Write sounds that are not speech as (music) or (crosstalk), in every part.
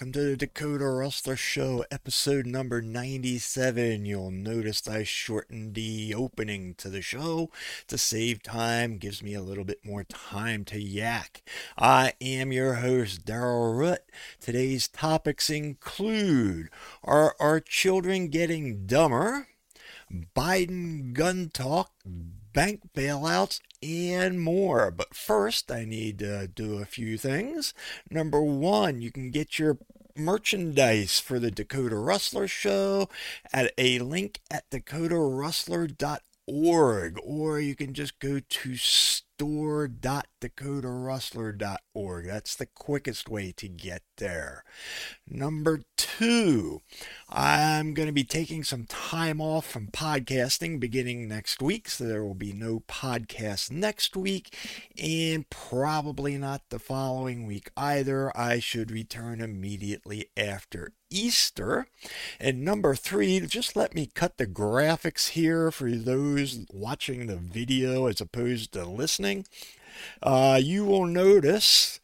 Welcome to the Dakota Rustler Show, episode number 97. You'll notice I shortened the opening to the show to save time, gives me a little bit more time to yak. I am your host, Daryl Root. Today's topics include Are our children getting dumber? Biden gun talk, bank bailouts, and more. But first, I need to do a few things. Number one, you can get your merchandise for the Dakota Rustler Show at a link at dakotarustler.org, or you can just go to store.dakotarustler.org. That's the quickest way to get there. Number two, I'm going to be taking some time off from podcasting beginning next week, so there will be no podcast next week, and probably not the following week either. I should return immediately after Easter. And number three, just let me cut the graphics here for those watching the video as opposed to listening. Uh, you will notice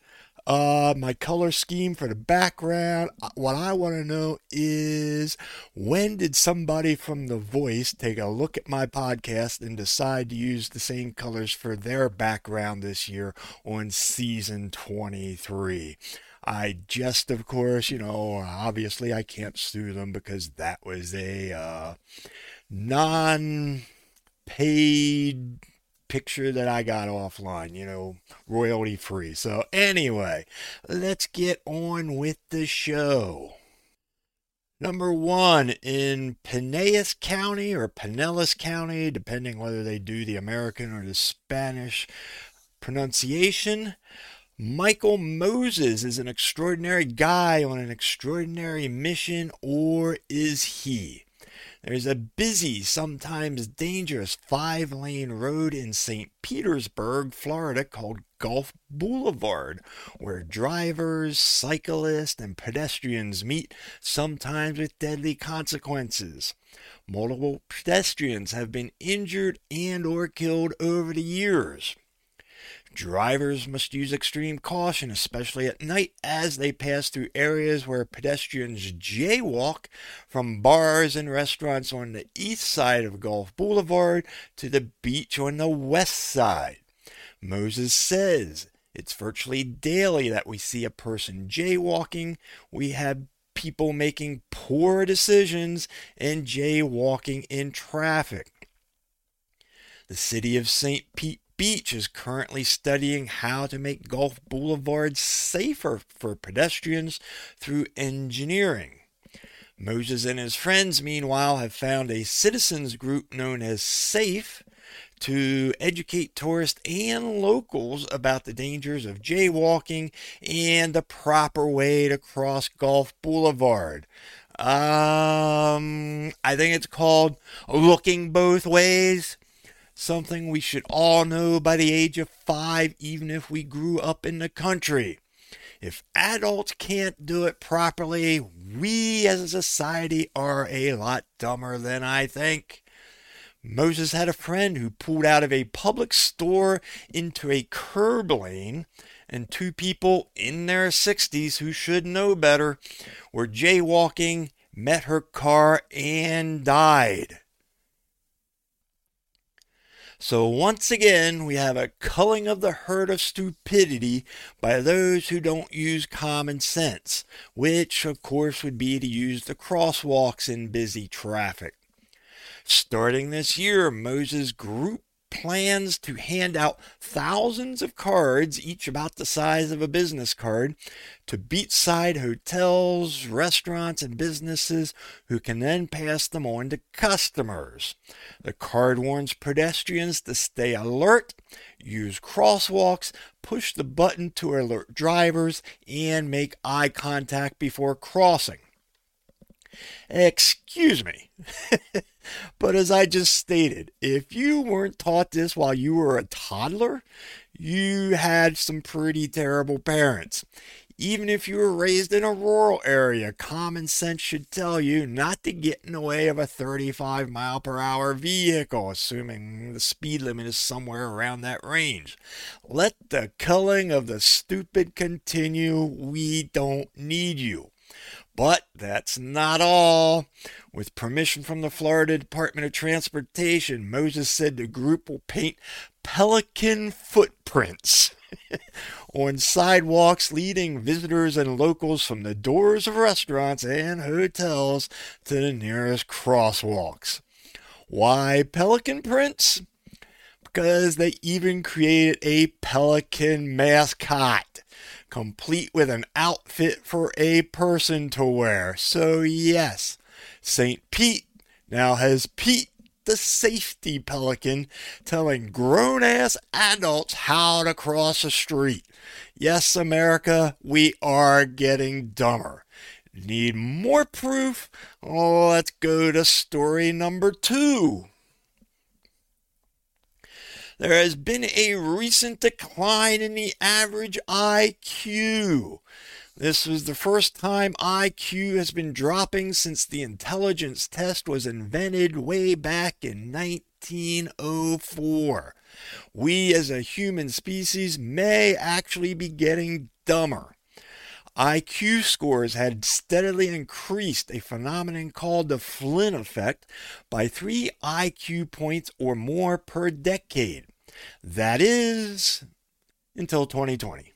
uh, my color scheme for the background. Uh, what I want to know is when did somebody from The Voice take a look at my podcast and decide to use the same colors for their background this year on season 23? I just, of course, you know, obviously I can't sue them because that was a uh, non paid picture that I got offline, you know, royalty free. So, anyway, let's get on with the show. Number one, in Pinellas County or Pinellas County, depending whether they do the American or the Spanish pronunciation, Michael Moses is an extraordinary guy on an extraordinary mission, or is he? There's a busy, sometimes dangerous five lane road in St. Petersburg, Florida called Gulf Boulevard, where drivers, cyclists, and pedestrians meet, sometimes with deadly consequences. Multiple pedestrians have been injured and or killed over the years. Drivers must use extreme caution, especially at night, as they pass through areas where pedestrians jaywalk from bars and restaurants on the east side of Gulf Boulevard to the beach on the west side. Moses says it's virtually daily that we see a person jaywalking. We have people making poor decisions and jaywalking in traffic. The city of St. Pete Beach is currently studying how to make Gulf Boulevard safer for pedestrians through engineering. Moses and his friends, meanwhile, have found a citizens group known as SAFE to educate tourists and locals about the dangers of jaywalking and the proper way to cross Gulf Boulevard. Um, I think it's called Looking Both Ways something we should all know by the age of five, even if we grew up in the country. If adults can't do it properly, we as a society are a lot dumber than I think. Moses had a friend who pulled out of a public store into a curb lane, and two people in their 60s who should know better were jaywalking, met her car, and died. So once again, we have a culling of the herd of stupidity by those who don't use common sense, which of course would be to use the crosswalks in busy traffic. Starting this year, Moses Group plans to hand out thousands of cards, each about the size of a business card, to beachside hotels, restaurants, and businesses who can then pass them on to customers. The card warns pedestrians to stay alert, use crosswalks, push the button to alert drivers, and make eye contact before crossing. Excuse me. (laughs) but as I just stated, if you weren't taught this while you were a toddler, you had some pretty terrible parents. Even if you were raised in a rural area, common sense should tell you not to get in the way of a 35 mile per hour vehicle, assuming the speed limit is somewhere around that range. Let the culling of the stupid continue. We don't need you. But that's not all. With permission from the Florida Department of Transportation, Moses said the group will paint pelican footprints (laughs) on sidewalks leading visitors and locals from the doors of restaurants and hotels to the nearest crosswalks. Why pelican prints? Because they even created a pelican mascot complete with an outfit for a person to wear. So, yes, St. Pete now has Pete the safety pelican telling grown ass adults how to cross a street. Yes, America, we are getting dumber. Need more proof? Let's go to story number two. There has been a recent decline in the average IQ. This was the first time IQ has been dropping since the intelligence test was invented way back in 1904. We as a human species may actually be getting dumber. IQ scores had steadily increased, a phenomenon called the Flynn effect, by three IQ points or more per decade. That is until 2020,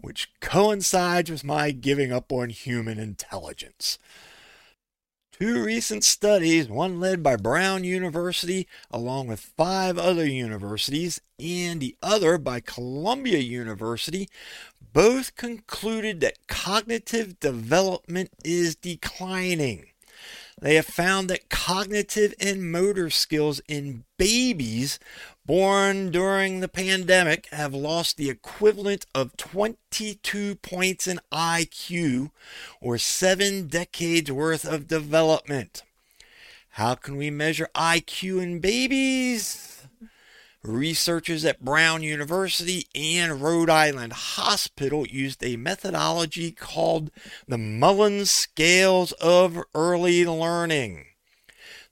which coincides with my giving up on human intelligence. Two recent studies, one led by Brown University along with five other universities, and the other by Columbia University, both concluded that cognitive development is declining. They have found that cognitive and motor skills in babies born during the pandemic have lost the equivalent of 22 points in IQ or seven decades worth of development. How can we measure IQ in babies? Researchers at Brown University and Rhode Island Hospital used a methodology called the Mullen Scales of Early Learning.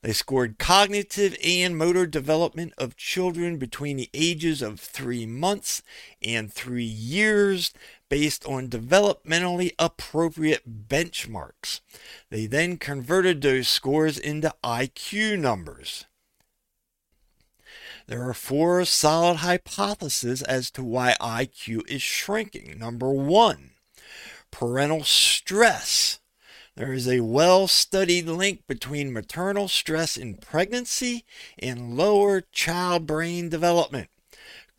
They scored cognitive and motor development of children between the ages of three months and three years based on developmentally appropriate benchmarks. They then converted those scores into IQ numbers. There are four solid hypotheses as to why IQ is shrinking. Number one, parental stress there is a well studied link between maternal stress in pregnancy and lower child brain development.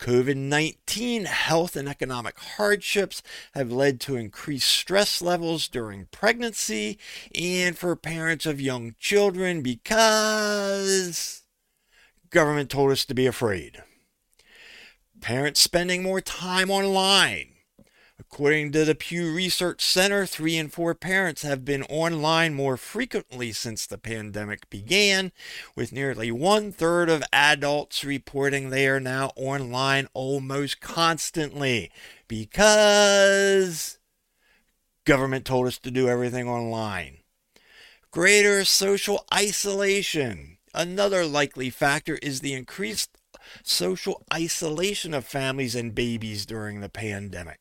COVID 19 health and economic hardships have led to increased stress levels during pregnancy and for parents of young children because government told us to be afraid. Parents spending more time online According to the Pew Research Center, three in four parents have been online more frequently since the pandemic began, with nearly one third of adults reporting they are now online almost constantly because government told us to do everything online. Greater social isolation. Another likely factor is the increased social isolation of families and babies during the pandemic.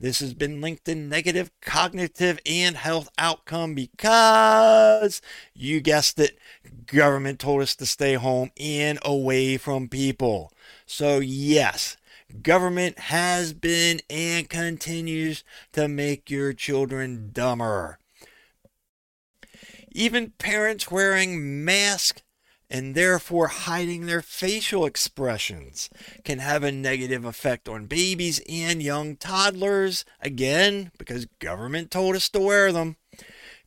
This has been linked to negative cognitive and health outcome because you guessed it, government told us to stay home and away from people. So, yes, government has been and continues to make your children dumber. Even parents wearing masks and therefore hiding their facial expressions can have a negative effect on babies and young toddlers, again, because government told us to wear them.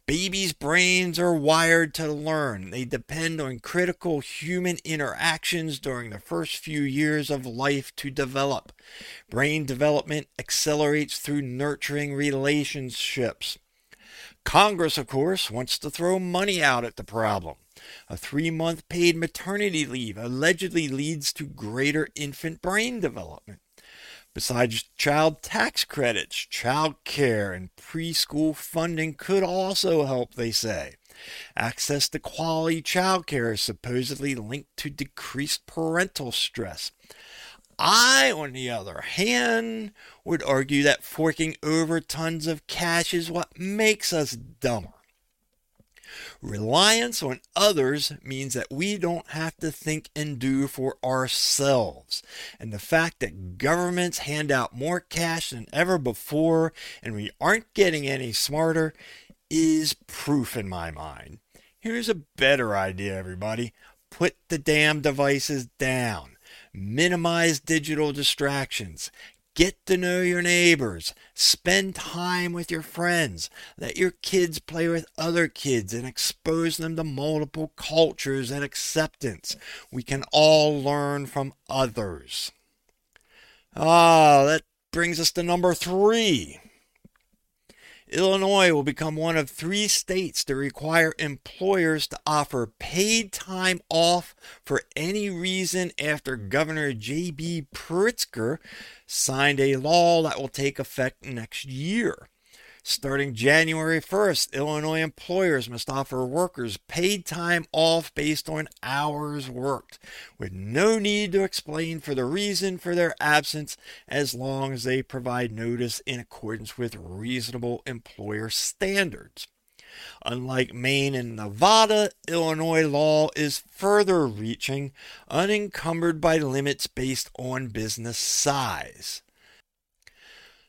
Babies' brains are wired to learn. They depend on critical human interactions during the first few years of life to develop. Brain development accelerates through nurturing relationships. Congress, of course, wants to throw money out at the problem. A three month paid maternity leave allegedly leads to greater infant brain development. Besides child tax credits, child care and preschool funding could also help, they say. Access to quality child care is supposedly linked to decreased parental stress. I, on the other hand, would argue that forking over tons of cash is what makes us dumber. Reliance on others means that we don't have to think and do for ourselves. And the fact that governments hand out more cash than ever before and we aren't getting any smarter is proof in my mind. Here's a better idea, everybody. Put the damn devices down. Minimize digital distractions. Get to know your neighbors. Spend time with your friends. Let your kids play with other kids and expose them to multiple cultures and acceptance. We can all learn from others. Ah, that brings us to number three. Illinois will become one of three states to require employers to offer paid time off for any reason after Governor J.B. Pritzker signed a law that will take effect next year. Starting January 1st, Illinois employers must offer workers paid time off based on hours worked, with no need to explain for the reason for their absence as long as they provide notice in accordance with reasonable employer standards. Unlike Maine and Nevada, Illinois law is further reaching, unencumbered by limits based on business size.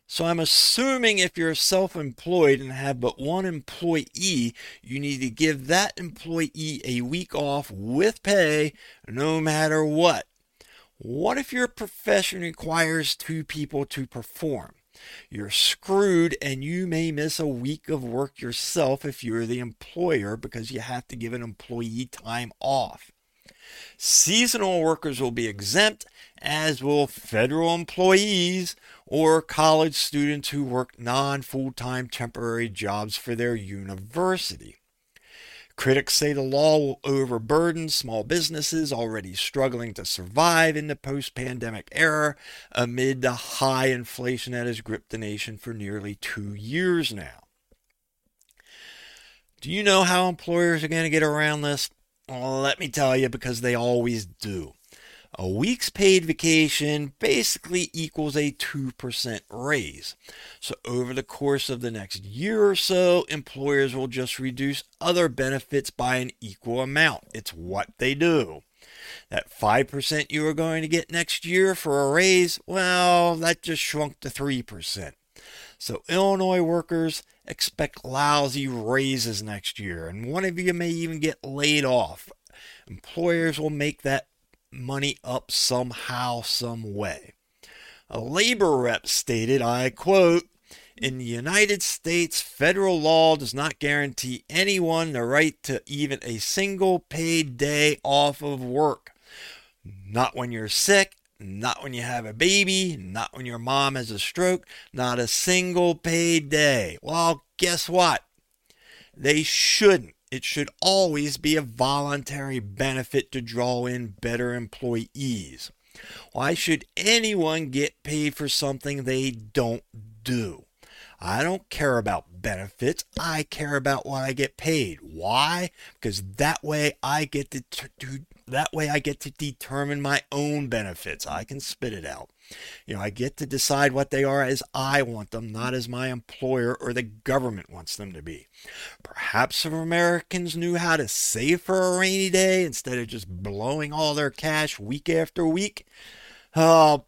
So I'm assuming if you're self employed and have but one employee, you need to give that employee a week off with pay no matter what. What if your profession requires two people to perform? You're screwed and you may miss a week of work yourself if you're the employer because you have to give an employee time off. Seasonal workers will be exempt, as will federal employees or college students who work non full time temporary jobs for their university. Critics say the law will overburden small businesses already struggling to survive in the post pandemic era amid the high inflation that has gripped the nation for nearly two years now. Do you know how employers are going to get around this? Let me tell you, because they always do. A week's paid vacation basically equals a 2% raise. So, over the course of the next year or so, employers will just reduce other benefits by an equal amount. It's what they do. That 5% you are going to get next year for a raise, well, that just shrunk to 3%. So, Illinois workers expect lousy raises next year, and one of you may even get laid off. Employers will make that money up somehow, some way. A labor rep stated, I quote, in the United States, federal law does not guarantee anyone the right to even a single paid day off of work. Not when you're sick, not when you have a baby, not when your mom has a stroke, not a single paid day. Well, guess what? They shouldn't. It should always be a voluntary benefit to draw in better employees. Why should anyone get paid for something they don't do? I don't care about benefits. I care about what I get paid. Why? Because that way I get to, to that way I get to determine my own benefits. I can spit it out. You know, I get to decide what they are as I want them, not as my employer or the government wants them to be. Perhaps if Americans knew how to save for a rainy day instead of just blowing all their cash week after week. Uh,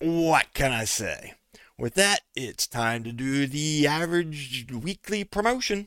what can I say? With that, it's time to do the average weekly promotion.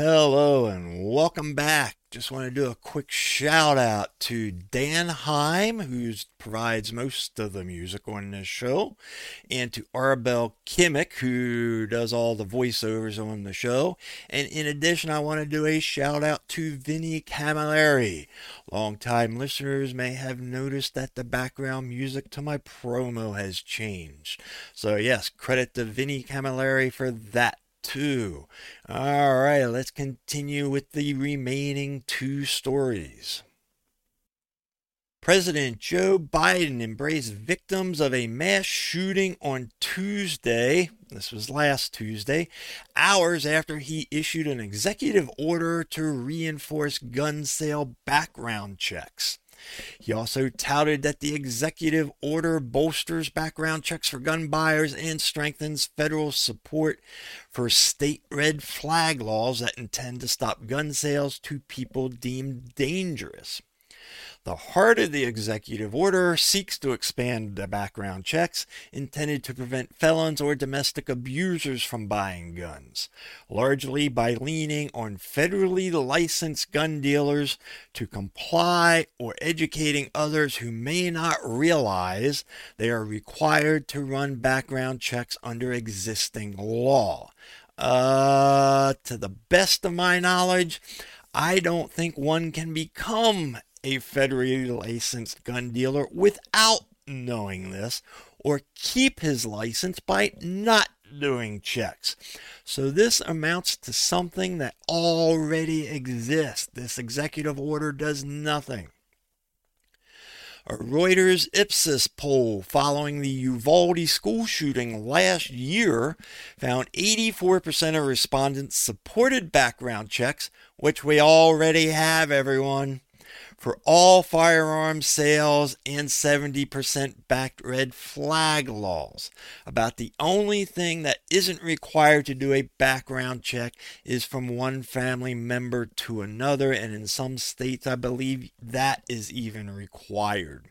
Hello and welcome back. Just want to do a quick shout out to Dan Heim, who provides most of the music on this show, and to Arbel Kimmick, who does all the voiceovers on the show. And in addition, I want to do a shout out to Vinnie Camilleri. Longtime listeners may have noticed that the background music to my promo has changed. So, yes, credit to Vinnie Camilleri for that two. All right, let's continue with the remaining two stories. President Joe Biden embraced victims of a mass shooting on Tuesday. This was last Tuesday, hours after he issued an executive order to reinforce gun sale background checks. He also touted that the executive order bolsters background checks for gun buyers and strengthens federal support for state red flag laws that intend to stop gun sales to people deemed dangerous. The heart of the executive order seeks to expand the background checks intended to prevent felons or domestic abusers from buying guns, largely by leaning on federally licensed gun dealers to comply or educating others who may not realize they are required to run background checks under existing law. Uh, to the best of my knowledge, I don't think one can become a federally licensed gun dealer without knowing this or keep his license by not doing checks. So this amounts to something that already exists. This executive order does nothing. A Reuters Ipsos poll following the Uvalde school shooting last year found 84% of respondents supported background checks, which we already have, everyone for all firearms sales and 70% backed red flag laws. About the only thing that isn't required to do a background check is from one family member to another, and in some states, I believe that is even required.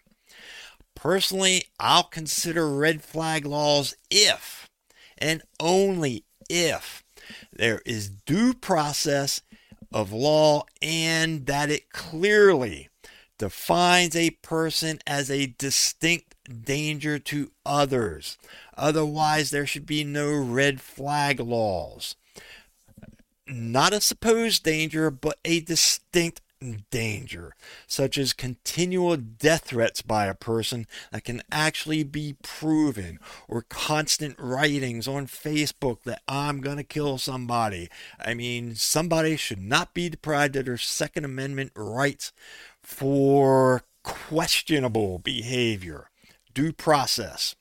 Personally, I'll consider red flag laws if and only if there is due process of law and that it clearly defines a person as a distinct danger to others. Otherwise, there should be no red flag laws. Not a supposed danger, but a distinct danger, such as continual death threats by a person that can actually be proven, or constant writings on Facebook that I'm going to kill somebody. I mean, somebody should not be deprived of their Second Amendment rights for questionable behavior. Due process.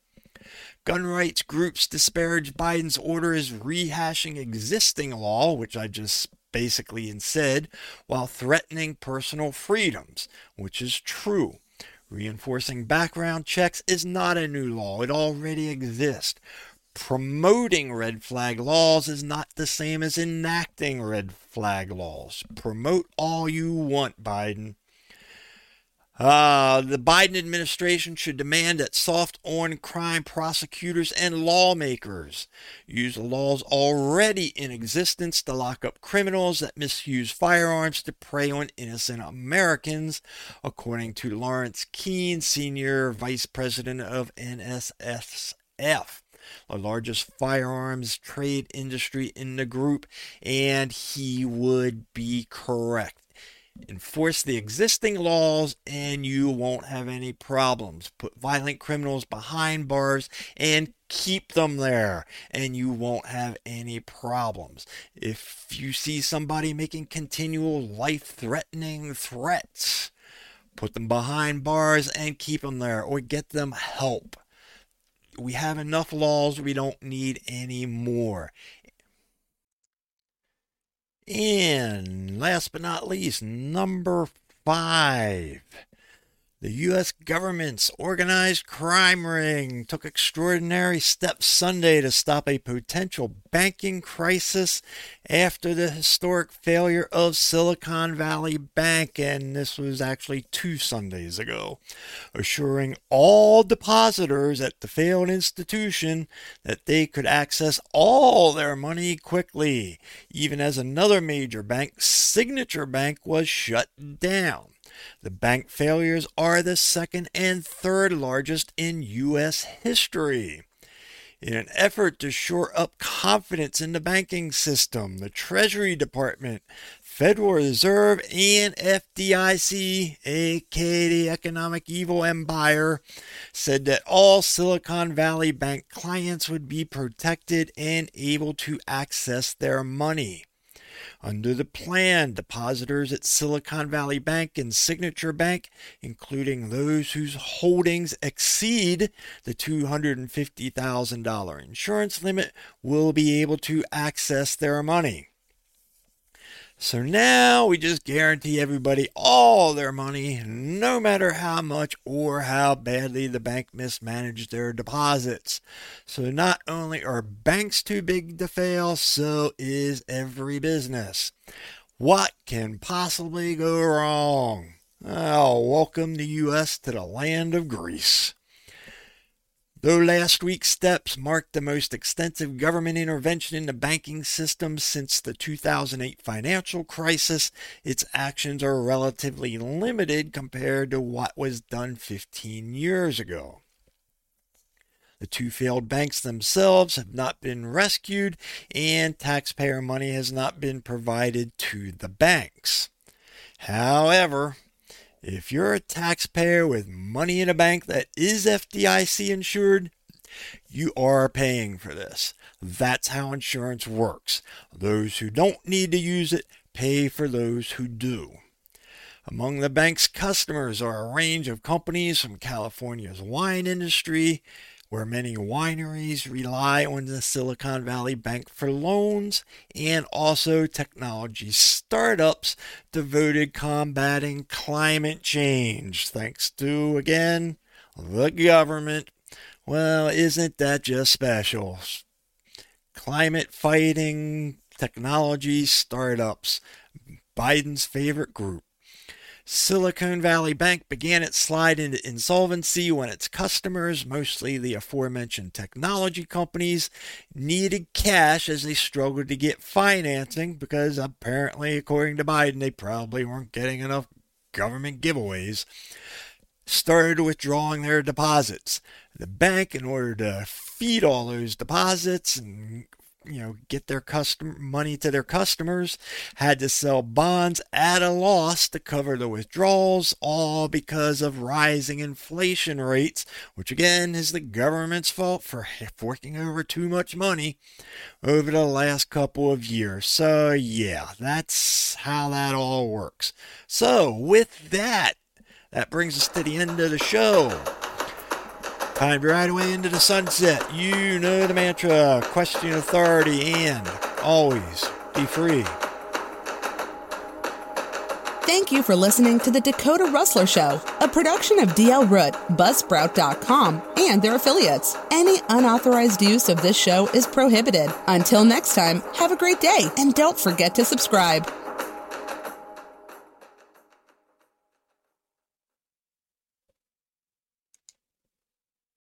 Gun rights groups disparage Biden's order as rehashing existing law, which I just basically and said, while threatening personal freedoms, which is true. Reinforcing background checks is not a new law, it already exists. Promoting red flag laws is not the same as enacting red flag laws. Promote all you want, Biden. Uh, the Biden administration should demand that soft on crime prosecutors and lawmakers use the laws already in existence to lock up criminals that misuse firearms to prey on innocent Americans, according to Lawrence Keane, Senior Vice President of NSSF the largest firearms trade industry in the group, and he would be correct. Enforce the existing laws and you won't have any problems. Put violent criminals behind bars and keep them there and you won't have any problems. If you see somebody making continual life threatening threats, put them behind bars and keep them there or get them help. We have enough laws, we don't need any more. And last but not least, number five. The U.S. government's organized crime ring took extraordinary steps Sunday to stop a potential banking crisis after the historic failure of Silicon Valley Bank, and this was actually two Sundays ago, assuring all depositors at the failed institution that they could access all their money quickly, even as another major bank, Signature Bank, was shut down. The bank failures are the second and third largest in U.S. history. In an effort to shore up confidence in the banking system, the Treasury Department, Federal Reserve, and FDIC, aka the economic evil empire, said that all Silicon Valley Bank clients would be protected and able to access their money. Under the plan, depositors at Silicon Valley Bank and Signature Bank, including those whose holdings exceed the $250,000 insurance limit, will be able to access their money. So now we just guarantee everybody all their money, no matter how much or how badly the bank mismanaged their deposits. So not only are banks too big to fail, so is every business. What can possibly go wrong? Oh, welcome the U.S. to the land of Greece. Though last week's steps marked the most extensive government intervention in the banking system since the 2008 financial crisis, its actions are relatively limited compared to what was done 15 years ago. The two failed banks themselves have not been rescued, and taxpayer money has not been provided to the banks. However, if you're a taxpayer with money in a bank that is FDIC insured, you are paying for this. That's how insurance works. Those who don't need to use it pay for those who do. Among the bank's customers are a range of companies from California's wine industry where many wineries rely on the Silicon Valley Bank for loans, and also technology startups devoted combating climate change, thanks to, again, the government. Well, isn't that just special? Climate fighting technology startups, Biden's favorite group. Silicon Valley Bank began its slide into insolvency when its customers, mostly the aforementioned technology companies, needed cash as they struggled to get financing because apparently, according to Biden, they probably weren't getting enough government giveaways. Started withdrawing their deposits. The bank, in order to feed all those deposits and you know get their custom money to their customers had to sell bonds at a loss to cover the withdrawals all because of rising inflation rates which again is the government's fault for forking over too much money over the last couple of years. So yeah that's how that all works. So with that that brings us to the end of the show Time ride away into the sunset. You know the mantra question authority and always be free. Thank you for listening to the Dakota Rustler Show, a production of DL Root, Buzzsprout.com, and their affiliates. Any unauthorized use of this show is prohibited. Until next time, have a great day and don't forget to subscribe.